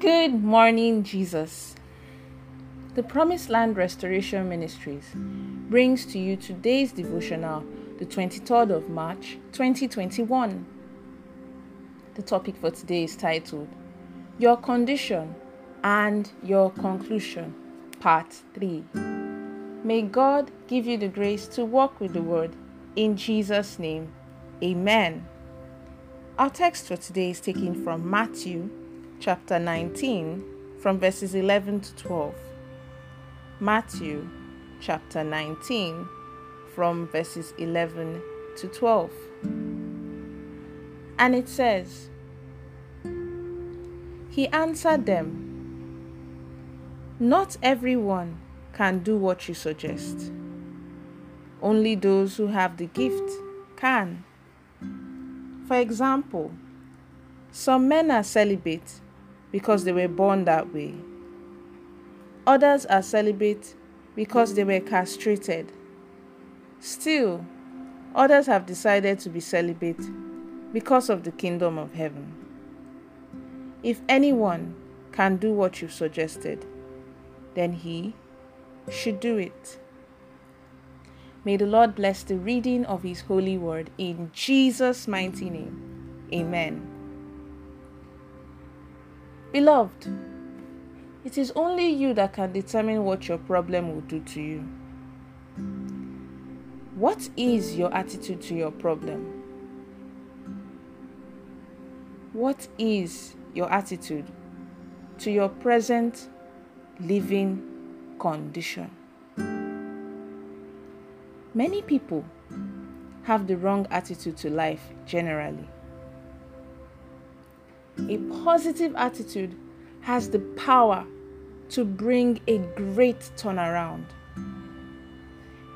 Good morning, Jesus. The Promised Land Restoration Ministries brings to you today's devotional, the 23rd of March 2021. The topic for today is titled Your Condition and Your Conclusion, Part 3. May God give you the grace to walk with the Word in Jesus' name. Amen. Our text for today is taken from Matthew chapter 19, from verses 11 to 12. Matthew chapter 19, from verses 11 to 12. And it says, He answered them, Not everyone can do what you suggest. Only those who have the gift can. For example, some men are celibate because they were born that way. Others are celibate because they were castrated. Still, others have decided to be celibate because of the kingdom of heaven. If anyone can do what you've suggested, then he should do it. May the Lord bless the reading of His holy word in Jesus' mighty name. Amen. Beloved, it is only you that can determine what your problem will do to you. What is your attitude to your problem? What is your attitude to your present living condition? Many people have the wrong attitude to life generally. A positive attitude has the power to bring a great turnaround.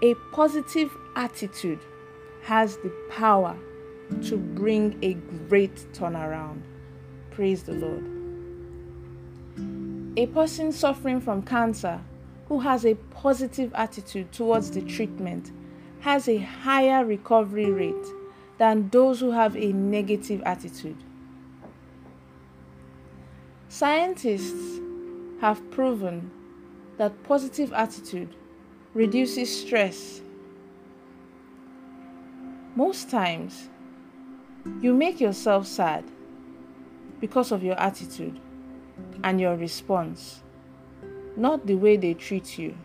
A positive attitude has the power to bring a great turnaround. Praise the Lord. A person suffering from cancer who has a positive attitude towards the treatment has a higher recovery rate than those who have a negative attitude. Scientists have proven that positive attitude reduces stress. Most times, you make yourself sad because of your attitude and your response, not the way they treat you.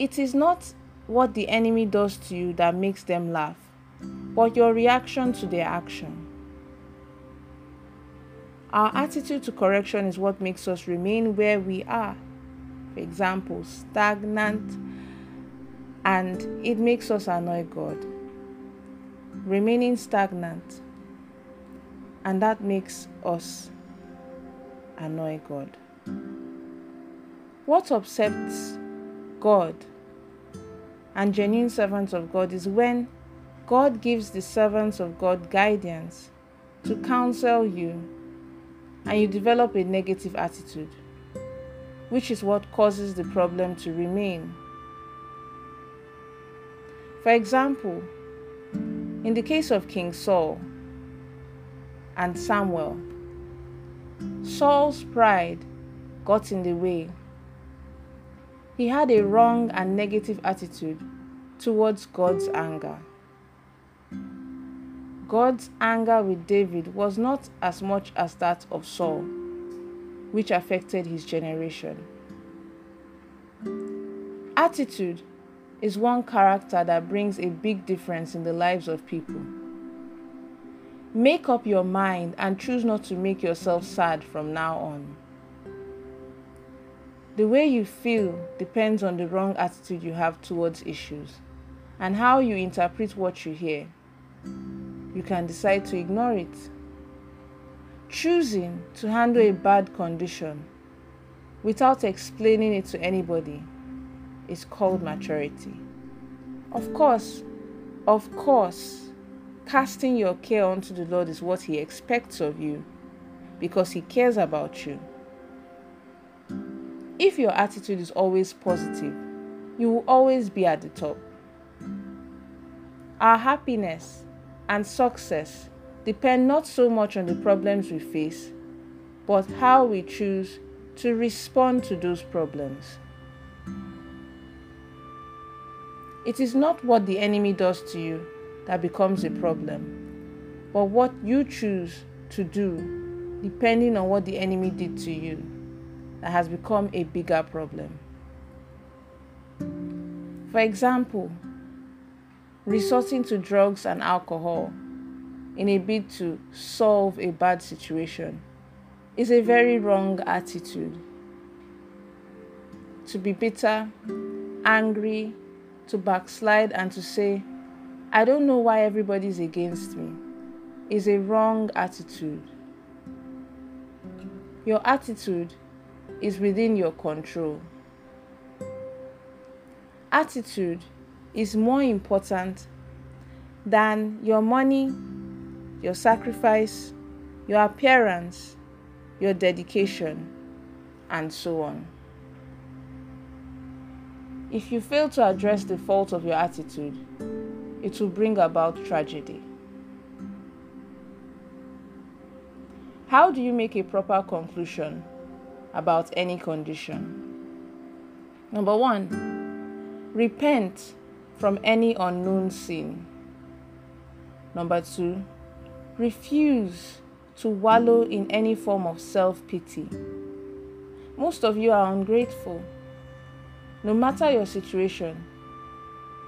It is not what the enemy does to you that makes them laugh, but your reaction to their action. Our attitude to correction is what makes us remain where we are. For example, stagnant, and it makes us annoy God. Remaining stagnant, and that makes us annoy God. What upsets God and genuine servants of God is when God gives the servants of God guidance to counsel you and you develop a negative attitude, which is what causes the problem to remain. For example, in the case of King Saul and Samuel, Saul's pride got in the way. He had a wrong and negative attitude towards God's anger. God's anger with David was not as much as that of Saul, which affected his generation. Attitude is one character that brings a big difference in the lives of people. Make up your mind and choose not to make yourself sad from now on. The way you feel depends on the wrong attitude you have towards issues and how you interpret what you hear you can decide to ignore it. Choosing to handle a bad condition without explaining it to anybody is called maturity. Of course, of course, casting your care onto the Lord is what He expects of you because He cares about you. If your attitude is always positive, you will always be at the top. Our happiness and success depend not so much on the problems we face, but how we choose to respond to those problems. It is not what the enemy does to you that becomes a problem, but what you choose to do depending on what the enemy did to you that has become a bigger problem. For example, resorting to drugs and alcohol in a bid to solve a bad situation is a very wrong attitude. To be bitter, angry, to backslide, and to say, I don't know why everybody's against me, is a wrong attitude. Your attitude is within your control. Attitude is more important than your money, your sacrifice, your appearance, your dedication, and so on. If you fail to address the fault of your attitude, it will bring about tragedy. How do you make a proper conclusion about any condition? Number one, repent from any unknown sin. Number two, refuse to wallow in any form of self pity. Most of you are ungrateful. No matter your situation,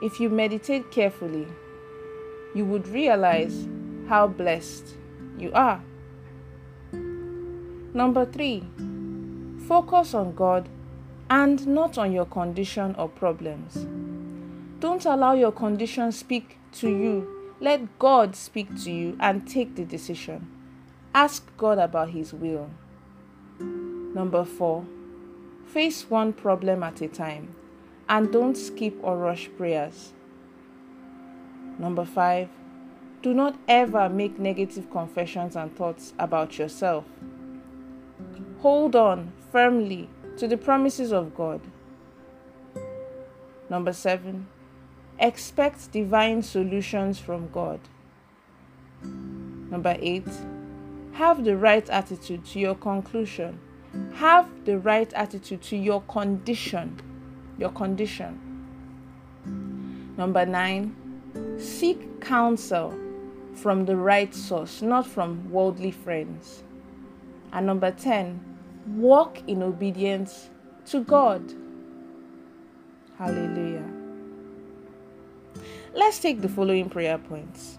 if you meditate carefully, you would realize how blessed you are. Number three, focus on God and not on your condition or problems. Don't allow your condition speak to you. Let God speak to you and take the decision. Ask God about His will. Number four, face one problem at a time and don't skip or rush prayers. Number five, do not ever make negative confessions and thoughts about yourself. Hold on firmly to the promises of God. Number seven, Expect divine solutions from God. Number eight, have the right attitude to your conclusion. Have the right attitude to your condition. Your condition. Number nine, seek counsel from the right source, not from worldly friends. And number 10, walk in obedience to God. Hallelujah. Let's take the following prayer points.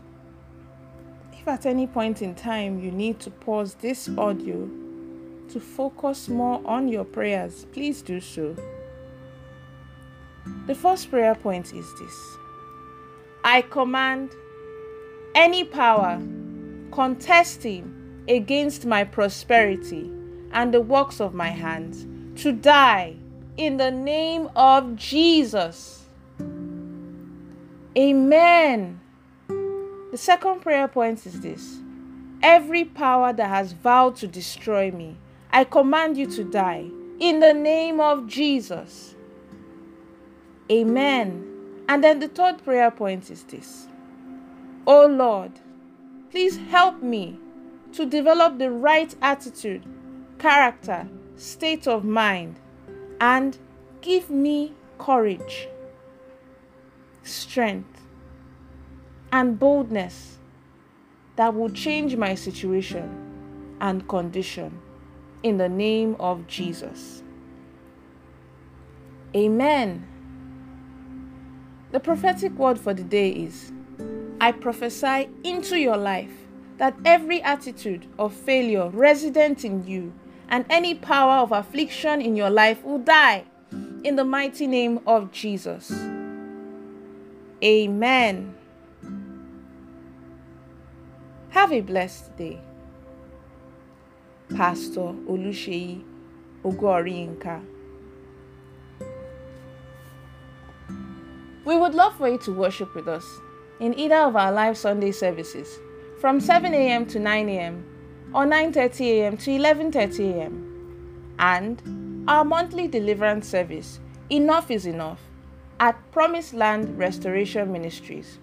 If at any point in time you need to pause this audio to focus more on your prayers, please do so. The first prayer point is this I command any power contesting against my prosperity and the works of my hands to die in the name of Jesus. Amen. The second prayer point is this Every power that has vowed to destroy me, I command you to die in the name of Jesus. Amen. And then the third prayer point is this Oh Lord, please help me to develop the right attitude, character, state of mind, and give me courage strength, and boldness that will change my situation and condition in the name of Jesus. Amen. The prophetic word for the day is I prophesy into your life that every attitude of failure resident in you and any power of affliction in your life will die in the mighty name of Jesus. Amen. Have a blessed day. Pastor Olusheyi Ogorinka. We would love for you to worship with us in either of our live Sunday services from 7 a.m. to 9 a.m. or 9:30 a.m. to 11:30 a.m. and our monthly deliverance service Enough is enough at Promised Land Restoration Ministries,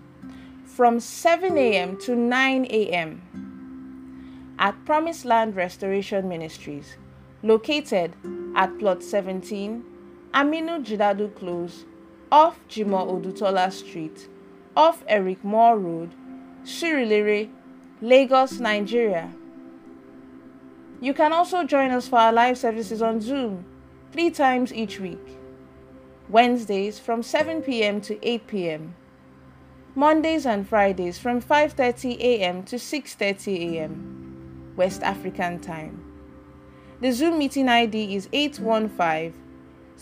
from 7 a.m. to 9 a.m. at Promised Land Restoration Ministries, located at Plot 17, Aminu Jidadu Close, off Jimo Odutola Street, off Eric Moore Road, Surulere, Lagos, Nigeria. You can also join us for our live services on Zoom three times each week. Wednesdays from 7 p.m. to 8 p.m. Mondays and Fridays from 5:30 a.m. to 6:30 a.m. West African Time. The Zoom meeting ID is 815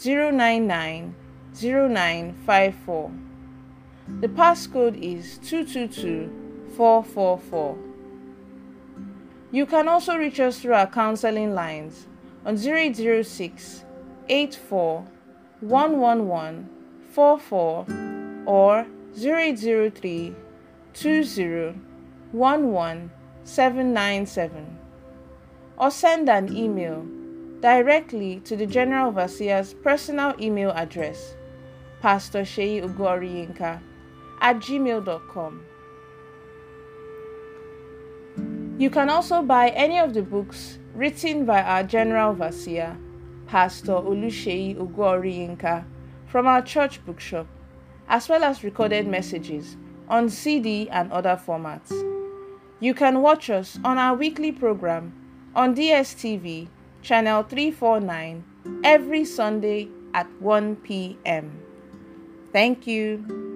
099 0954. The passcode is 222444. You can also reach us through our counseling lines on 0806 84 111 44 or 0803 20 11 797 or send an email directly to the General Overseer's personal email address, Pastor Shei Ugoriyinka at gmail.com. You can also buy any of the books written by our General Overseer, Pastor Olushei Ugoriyinka, from our church bookshop, as well as recorded messages on CD and other formats. You can watch us on our weekly program on DSTV, channel 349, every Sunday at 1 p.m. Thank you.